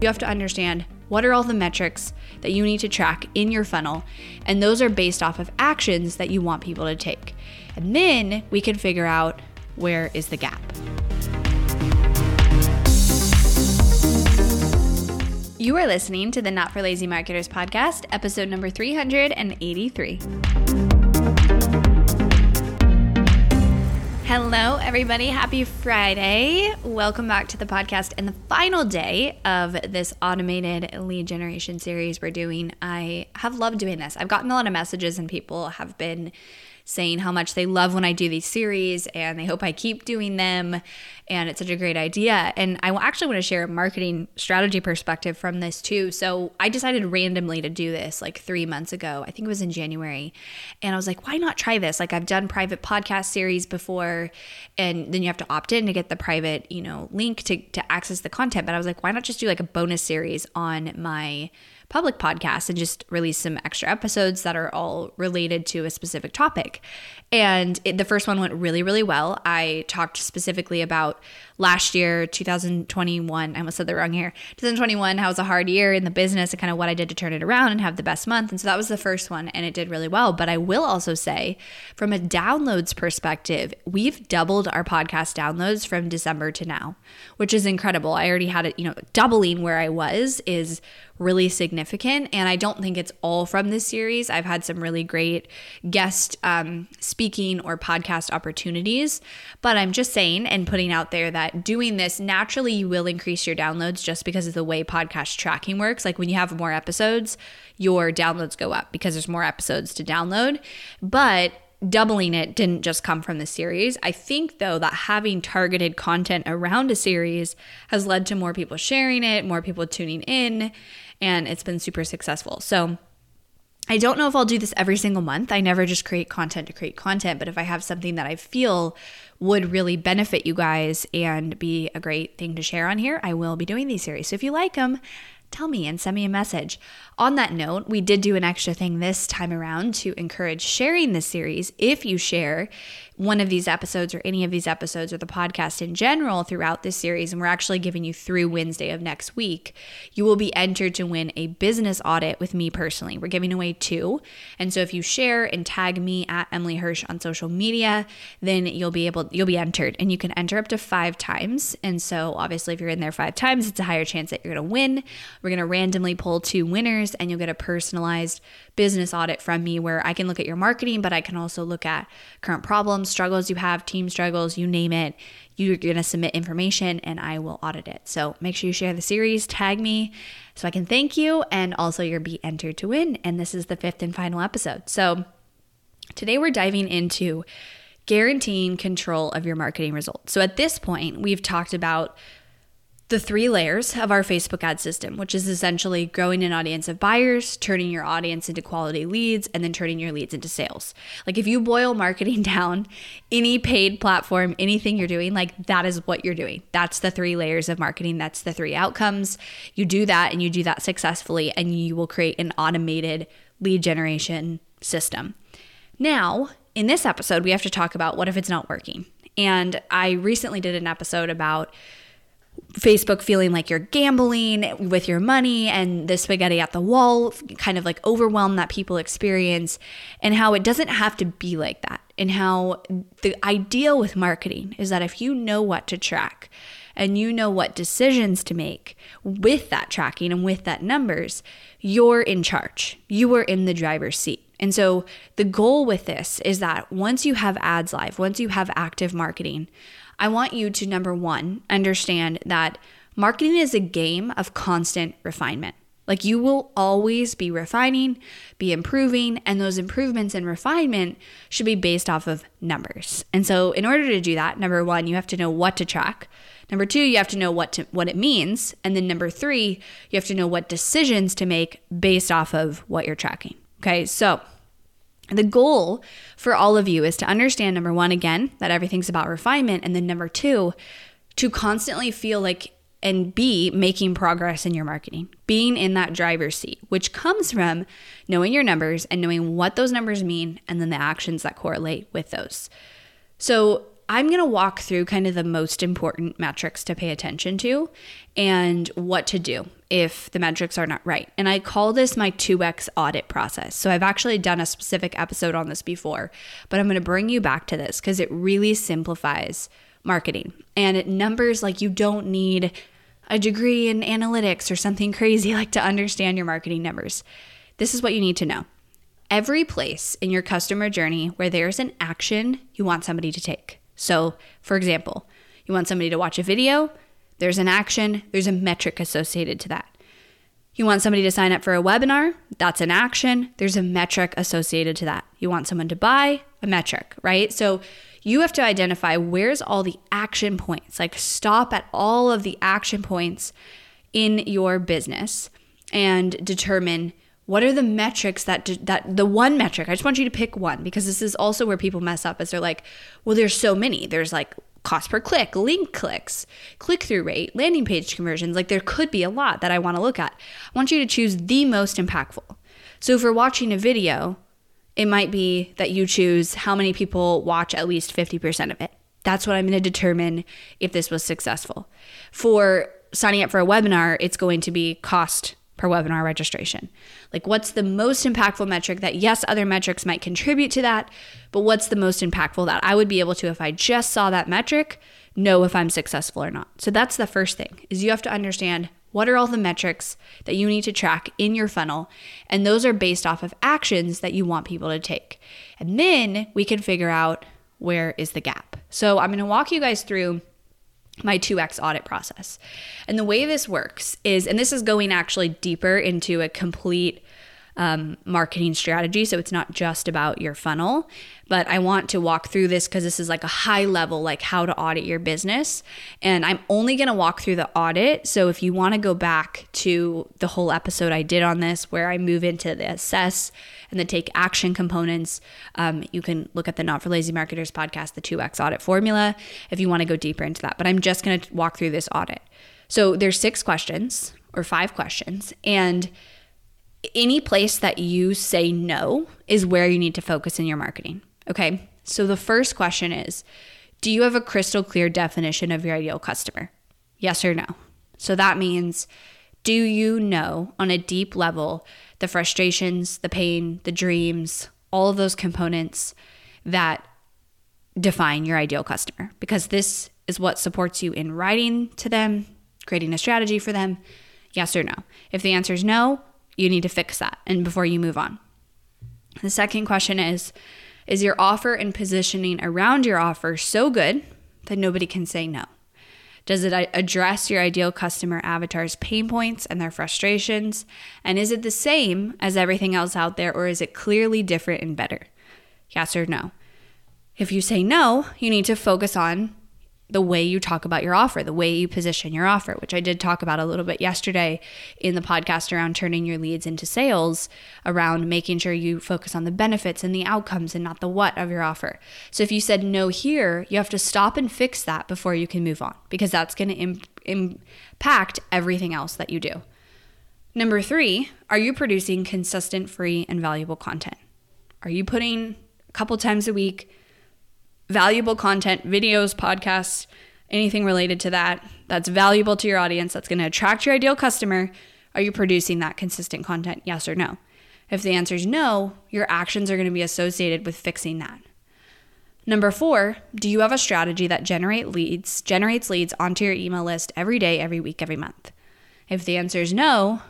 You have to understand what are all the metrics that you need to track in your funnel, and those are based off of actions that you want people to take. And then we can figure out where is the gap. You are listening to the Not for Lazy Marketers podcast, episode number 383. Hello, everybody. Happy Friday. Welcome back to the podcast and the final day of this automated lead generation series we're doing. I have loved doing this. I've gotten a lot of messages, and people have been saying how much they love when I do these series and they hope I keep doing them. And it's such a great idea. And I actually want to share a marketing strategy perspective from this too. So I decided randomly to do this like three months ago. I think it was in January. And I was like, why not try this? Like I've done private podcast series before, and then you have to opt in to get the private, you know, link to, to access the content. But I was like, why not just do like a bonus series on my public podcast and just release some extra episodes that are all related to a specific topic. And it, the first one went really, really well. I talked specifically about last year, 2021. I almost said the wrong year. 2021, how was a hard year in the business and kind of what I did to turn it around and have the best month. And so that was the first one, and it did really well. But I will also say, from a downloads perspective, we've doubled our podcast downloads from December to now, which is incredible. I already had it, you know, doubling where I was is really significant. And I don't think it's all from this series. I've had some really great guest um, speaking or podcast opportunities. But I'm just saying and putting out there that doing this naturally, you will increase your downloads just because of the way podcast tracking works. Like when you have more episodes, your downloads go up because there's more episodes to download. But doubling it didn't just come from the series. I think, though, that having targeted content around a series has led to more people sharing it, more people tuning in, and it's been super successful. So, I don't know if I'll do this every single month. I never just create content to create content, but if I have something that I feel would really benefit you guys and be a great thing to share on here, I will be doing these series. So if you like them, tell me and send me a message. On that note, we did do an extra thing this time around to encourage sharing this series. If you share one of these episodes or any of these episodes or the podcast in general throughout this series, and we're actually giving you through Wednesday of next week, you will be entered to win a business audit with me personally. We're giving away two. And so if you share and tag me at Emily Hirsch on social media, then you'll be able you'll be entered and you can enter up to 5 times. And so obviously if you're in there 5 times, it's a higher chance that you're going to win. We're going to randomly pull two winners and you'll get a personalized business audit from me where I can look at your marketing, but I can also look at current problems, struggles you have, team struggles, you name it. You're going to submit information and I will audit it. So make sure you share the series, tag me so I can thank you, and also you'll be entered to win. And this is the fifth and final episode. So today we're diving into guaranteeing control of your marketing results. So at this point, we've talked about the three layers of our Facebook ad system, which is essentially growing an audience of buyers, turning your audience into quality leads, and then turning your leads into sales. Like if you boil marketing down, any paid platform, anything you're doing, like that is what you're doing. That's the three layers of marketing. That's the three outcomes. You do that and you do that successfully, and you will create an automated lead generation system. Now, in this episode, we have to talk about what if it's not working. And I recently did an episode about Facebook feeling like you're gambling with your money and the spaghetti at the wall kind of like overwhelm that people experience, and how it doesn't have to be like that. And how the ideal with marketing is that if you know what to track and you know what decisions to make with that tracking and with that numbers, you're in charge. You are in the driver's seat. And so the goal with this is that once you have ads live, once you have active marketing, I want you to number one, understand that marketing is a game of constant refinement. Like you will always be refining, be improving, and those improvements and refinement should be based off of numbers. And so in order to do that, number 1, you have to know what to track. Number 2, you have to know what to, what it means, and then number 3, you have to know what decisions to make based off of what you're tracking. Okay? So, the goal for all of you is to understand number one, again, that everything's about refinement. And then number two, to constantly feel like and be making progress in your marketing, being in that driver's seat, which comes from knowing your numbers and knowing what those numbers mean and then the actions that correlate with those. So, I'm going to walk through kind of the most important metrics to pay attention to and what to do if the metrics are not right. And I call this my 2x audit process. So I've actually done a specific episode on this before, but I'm going to bring you back to this because it really simplifies marketing. And it numbers like you don't need a degree in analytics or something crazy like to understand your marketing numbers. This is what you need to know. Every place in your customer journey where there's an action you want somebody to take. So, for example, you want somebody to watch a video, there's an action, there's a metric associated to that. You want somebody to sign up for a webinar, that's an action, there's a metric associated to that. You want someone to buy, a metric, right? So you have to identify where's all the action points. Like stop at all of the action points in your business and determine what are the metrics that that the one metric. I just want you to pick one because this is also where people mess up is they're like, well there's so many. There's like cost per click, link clicks, click through rate, landing page conversions. Like there could be a lot that I want to look at. I want you to choose the most impactful. So if we're watching a video, it might be that you choose how many people watch at least 50% of it. That's what I'm going to determine if this was successful. For signing up for a webinar, it's going to be cost per webinar registration. Like, what's the most impactful metric that, yes, other metrics might contribute to that, but what's the most impactful that I would be able to, if I just saw that metric, know if I'm successful or not? So that's the first thing is you have to understand what are all the metrics that you need to track in your funnel? And those are based off of actions that you want people to take. And then we can figure out where is the gap. So I'm going to walk you guys through my 2x audit process. And the way this works is, and this is going actually deeper into a complete um, marketing strategy. So it's not just about your funnel, but I want to walk through this because this is like a high level, like how to audit your business. And I'm only going to walk through the audit. So if you want to go back to the whole episode I did on this, where I move into the assess and the take action components, um, you can look at the Not for Lazy Marketers podcast, the 2X audit formula, if you want to go deeper into that. But I'm just going to walk through this audit. So there's six questions or five questions. And any place that you say no is where you need to focus in your marketing. Okay. So the first question is Do you have a crystal clear definition of your ideal customer? Yes or no? So that means do you know on a deep level the frustrations, the pain, the dreams, all of those components that define your ideal customer? Because this is what supports you in writing to them, creating a strategy for them. Yes or no? If the answer is no, you need to fix that and before you move on. The second question is Is your offer and positioning around your offer so good that nobody can say no? Does it uh, address your ideal customer avatar's pain points and their frustrations? And is it the same as everything else out there, or is it clearly different and better? Yes or no? If you say no, you need to focus on the way you talk about your offer, the way you position your offer, which I did talk about a little bit yesterday in the podcast around turning your leads into sales, around making sure you focus on the benefits and the outcomes and not the what of your offer. So if you said no here, you have to stop and fix that before you can move on because that's going to Im- impact everything else that you do. Number three, are you producing consistent, free, and valuable content? Are you putting a couple times a week? Valuable content, videos, podcasts, anything related to that that's valuable to your audience, that's going to attract your ideal customer, are you producing that consistent content? Yes or no? If the answer is no, your actions are going to be associated with fixing that. Number four, do you have a strategy that generate leads, generates leads onto your email list every day, every week, every month? If the answer is no,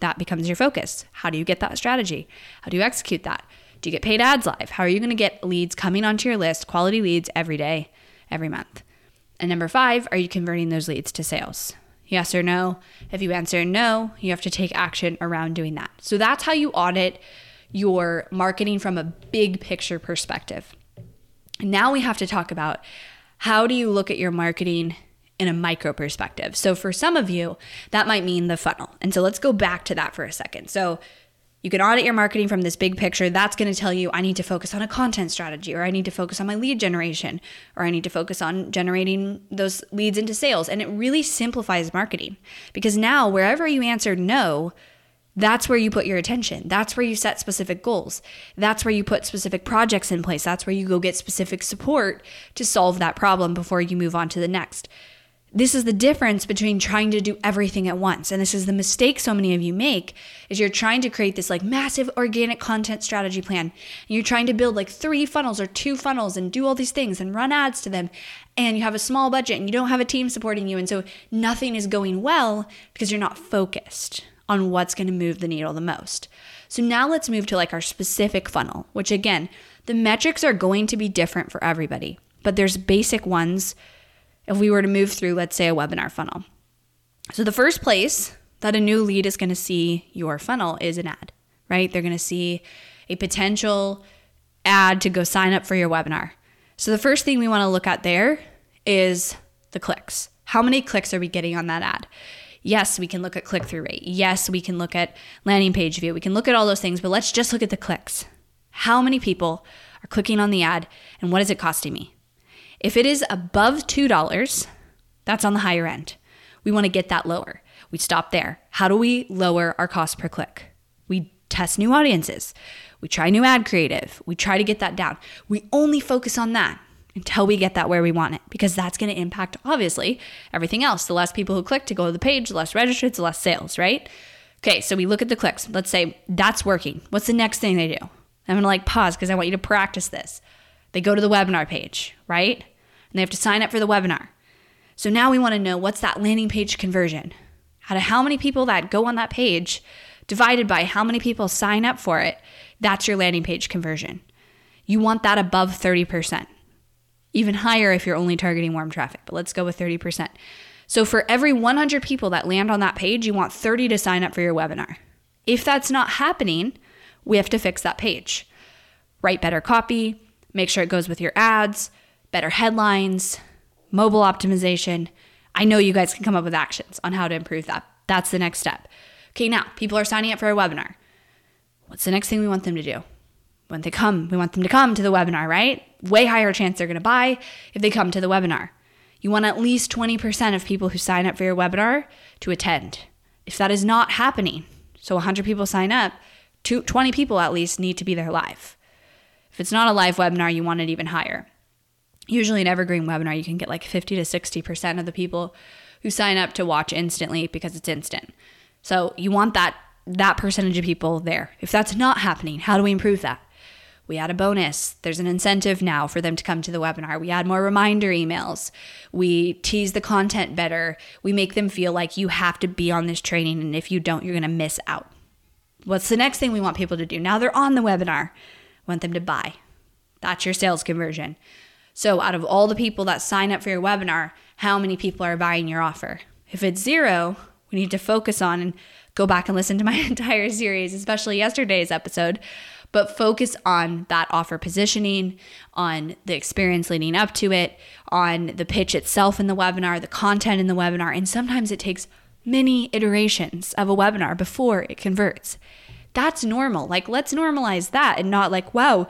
that becomes your focus. How do you get that strategy? How do you execute that? Do you get paid ads live? How are you going to get leads coming onto your list, quality leads every day, every month? And number five, are you converting those leads to sales? Yes or no? If you answer no, you have to take action around doing that. So that's how you audit your marketing from a big picture perspective. Now we have to talk about how do you look at your marketing in a micro perspective. So for some of you, that might mean the funnel. And so let's go back to that for a second. So you can audit your marketing from this big picture. That's going to tell you I need to focus on a content strategy, or I need to focus on my lead generation, or I need to focus on generating those leads into sales. And it really simplifies marketing because now, wherever you answered no, That's where you put your attention. That's where you set specific goals. That's where you put specific projects in place. That's where you go get specific support to solve that problem before you move on to the next. This is the difference between trying to do everything at once. And this is the mistake so many of you make is you're trying to create this like massive organic content strategy plan. And you're trying to build like three funnels or two funnels and do all these things and run ads to them. And you have a small budget and you don't have a team supporting you. And so nothing is going well because you're not focused on what's going to move the needle the most. So now let's move to like our specific funnel, which again, the metrics are going to be different for everybody, but there's basic ones if we were to move through, let's say, a webinar funnel. So the first place that a new lead is going to see your funnel is an ad, right? They're going to see a potential ad to go sign up for your webinar. So the first thing we want to look at there is the clicks. How many clicks are we getting on that ad? Yes, we can look at click through rate. Yes, we can look at landing page view. We can look at all those things, but let's just look at the clicks. How many people are clicking on the ad and what is it costing me? If it is above $2, that's on the higher end. We want to get that lower. We stop there. How do we lower our cost per click? We test new audiences. We try new ad creative. We try to get that down. We only focus on that until we get that where we want it because that's going to impact obviously everything else. The less people who click to go to the page, the less registered, the less sales, right? Okay, so we look at the clicks. Let's say that's working. What's the next thing they do? I'm going to like pause because I want you to practice this. They go to the webinar page, right? And they have to sign up for the webinar. So now we want to know what's that landing page conversion? Out of how many people that go on that page divided by how many people sign up for it, that's your landing page conversion. You want that above 30%. Even higher if you're only targeting warm traffic, but let's go with 30%. So for every 100 people that land on that page, you want 30 to sign up for your webinar. If that's not happening, we have to fix that page. Write better copy, make sure it goes with your ads, better headlines, mobile optimization. I know you guys can come up with actions on how to improve that. That's the next step. Okay, now people are signing up for a webinar. What's the next thing we want them to do? When they come, we want them to come to the webinar, right? Way higher chance they're going to buy if they come to the webinar. You want at least 20% of people who sign up for your webinar to attend. If that is not happening, so 100 people sign up, 20 people at least need to be there live. If it's not a live webinar, you want it even higher usually an evergreen webinar you can get like 50 to 60% of the people who sign up to watch instantly because it's instant. So you want that that percentage of people there. If that's not happening how do we improve that? We add a bonus. There's an incentive now for them to come to the webinar. We add more reminder emails. We tease the content better. We make them feel like you have to be on this training and if you don't you're going to miss out. What's the next thing we want people to do? Now they're on the webinar we want them to buy. That's your sales conversion so, out of all the people that sign up for your webinar, how many people are buying your offer? If it's zero, we need to focus on and go back and listen to my entire series, especially yesterday's episode, but focus on that offer positioning, on the experience leading up to it, on the pitch itself in the webinar, the content in the webinar. And sometimes it takes many iterations of a webinar before it converts. That's normal. Like, let's normalize that and not like, wow,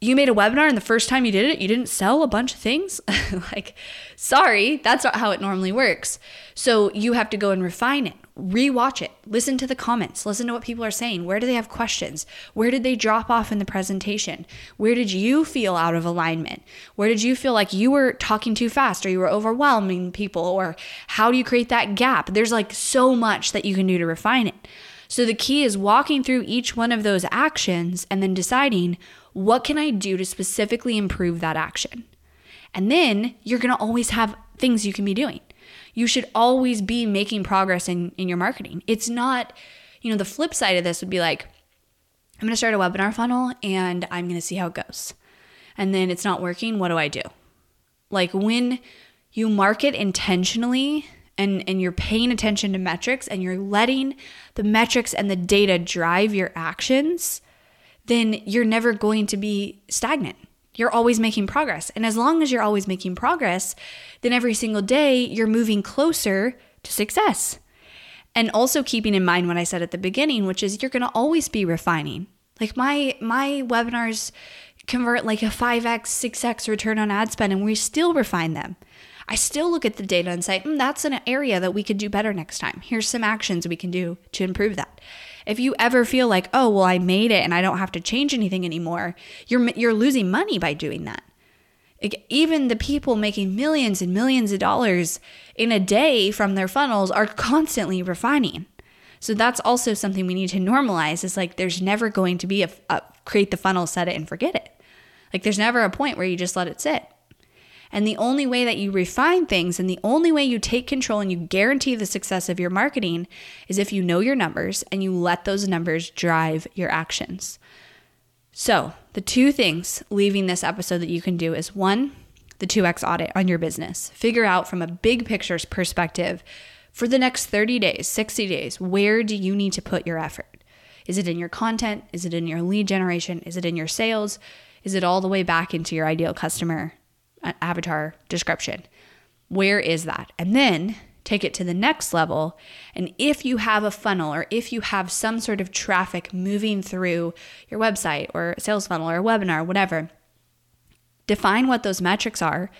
you made a webinar and the first time you did it, you didn't sell a bunch of things. like, sorry, that's not how it normally works. So you have to go and refine it, rewatch it, listen to the comments, listen to what people are saying. Where do they have questions? Where did they drop off in the presentation? Where did you feel out of alignment? Where did you feel like you were talking too fast or you were overwhelming people? Or how do you create that gap? There's like so much that you can do to refine it. So the key is walking through each one of those actions and then deciding what can I do to specifically improve that action? And then you're going to always have things you can be doing. You should always be making progress in, in your marketing. It's not, you know, the flip side of this would be like, I'm going to start a webinar funnel and I'm going to see how it goes. And then it's not working. What do I do? Like when you market intentionally and, and you're paying attention to metrics and you're letting the metrics and the data drive your actions, then you're never going to be stagnant. You're always making progress. And as long as you're always making progress, then every single day you're moving closer to success. And also keeping in mind what I said at the beginning, which is you're going to always be refining. Like my my webinars convert like a 5x, 6x return on ad spend and we still refine them. I still look at the data and say, mm, that's an area that we could do better next time. Here's some actions we can do to improve that. If you ever feel like, "Oh, well I made it and I don't have to change anything anymore," you're you're losing money by doing that. even the people making millions and millions of dollars in a day from their funnels are constantly refining. So that's also something we need to normalize is like there's never going to be a, a create the funnel, set it and forget it. Like there's never a point where you just let it sit. And the only way that you refine things and the only way you take control and you guarantee the success of your marketing is if you know your numbers and you let those numbers drive your actions. So, the two things leaving this episode that you can do is one, the 2x audit on your business. Figure out from a big picture perspective for the next 30 days, 60 days, where do you need to put your effort? Is it in your content? Is it in your lead generation? Is it in your sales? Is it all the way back into your ideal customer avatar description? Where is that? And then take it to the next level. And if you have a funnel or if you have some sort of traffic moving through your website or sales funnel or webinar, whatever, define what those metrics are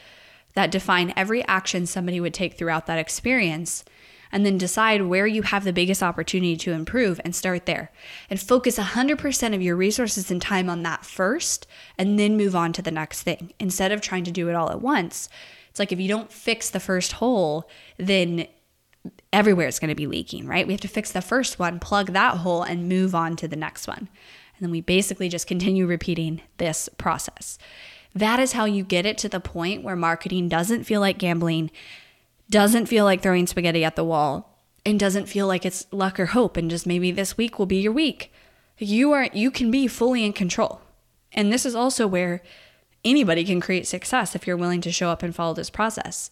that define every action somebody would take throughout that experience and then decide where you have the biggest opportunity to improve and start there. And focus 100% of your resources and time on that first and then move on to the next thing instead of trying to do it all at once. It's like if you don't fix the first hole, then everywhere is going to be leaking, right? We have to fix the first one, plug that hole, and move on to the next one. And then we basically just continue repeating this process. That is how you get it to the point where marketing doesn't feel like gambling doesn't feel like throwing spaghetti at the wall and doesn't feel like it's luck or hope and just maybe this week will be your week. You are you can be fully in control. And this is also where anybody can create success if you're willing to show up and follow this process.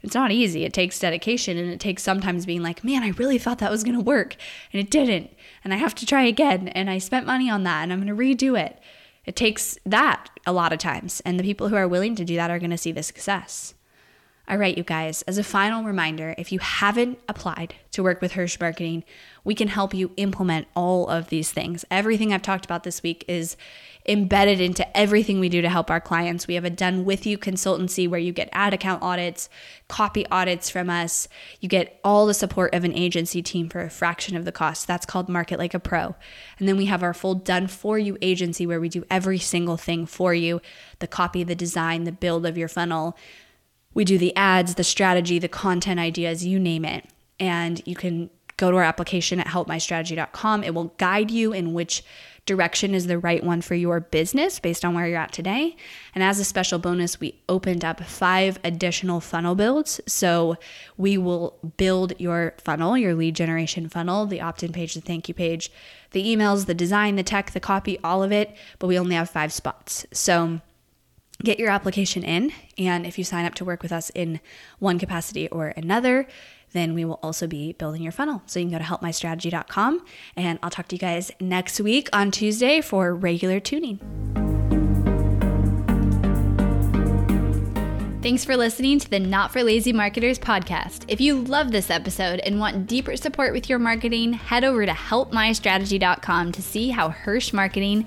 It's not easy. It takes dedication and it takes sometimes being like, "Man, I really thought that was going to work and it didn't. And I have to try again and I spent money on that and I'm going to redo it." It takes that a lot of times, and the people who are willing to do that are going to see the success. All right, you guys, as a final reminder, if you haven't applied to work with Hirsch Marketing, we can help you implement all of these things. Everything I've talked about this week is embedded into everything we do to help our clients. We have a done with you consultancy where you get ad account audits, copy audits from us. You get all the support of an agency team for a fraction of the cost. That's called Market Like a Pro. And then we have our full done for you agency where we do every single thing for you the copy, the design, the build of your funnel we do the ads, the strategy, the content ideas, you name it. And you can go to our application at helpmystrategy.com. It will guide you in which direction is the right one for your business based on where you're at today. And as a special bonus, we opened up five additional funnel builds. So we will build your funnel, your lead generation funnel, the opt in page, the thank you page, the emails, the design, the tech, the copy, all of it. But we only have five spots. So get your application in. And if you sign up to work with us in one capacity or another, then we will also be building your funnel. So you can go to helpmystrategy.com and I'll talk to you guys next week on Tuesday for regular tuning. Thanks for listening to the Not for Lazy Marketers podcast. If you love this episode and want deeper support with your marketing, head over to helpmystrategy.com to see how Hirsch Marketing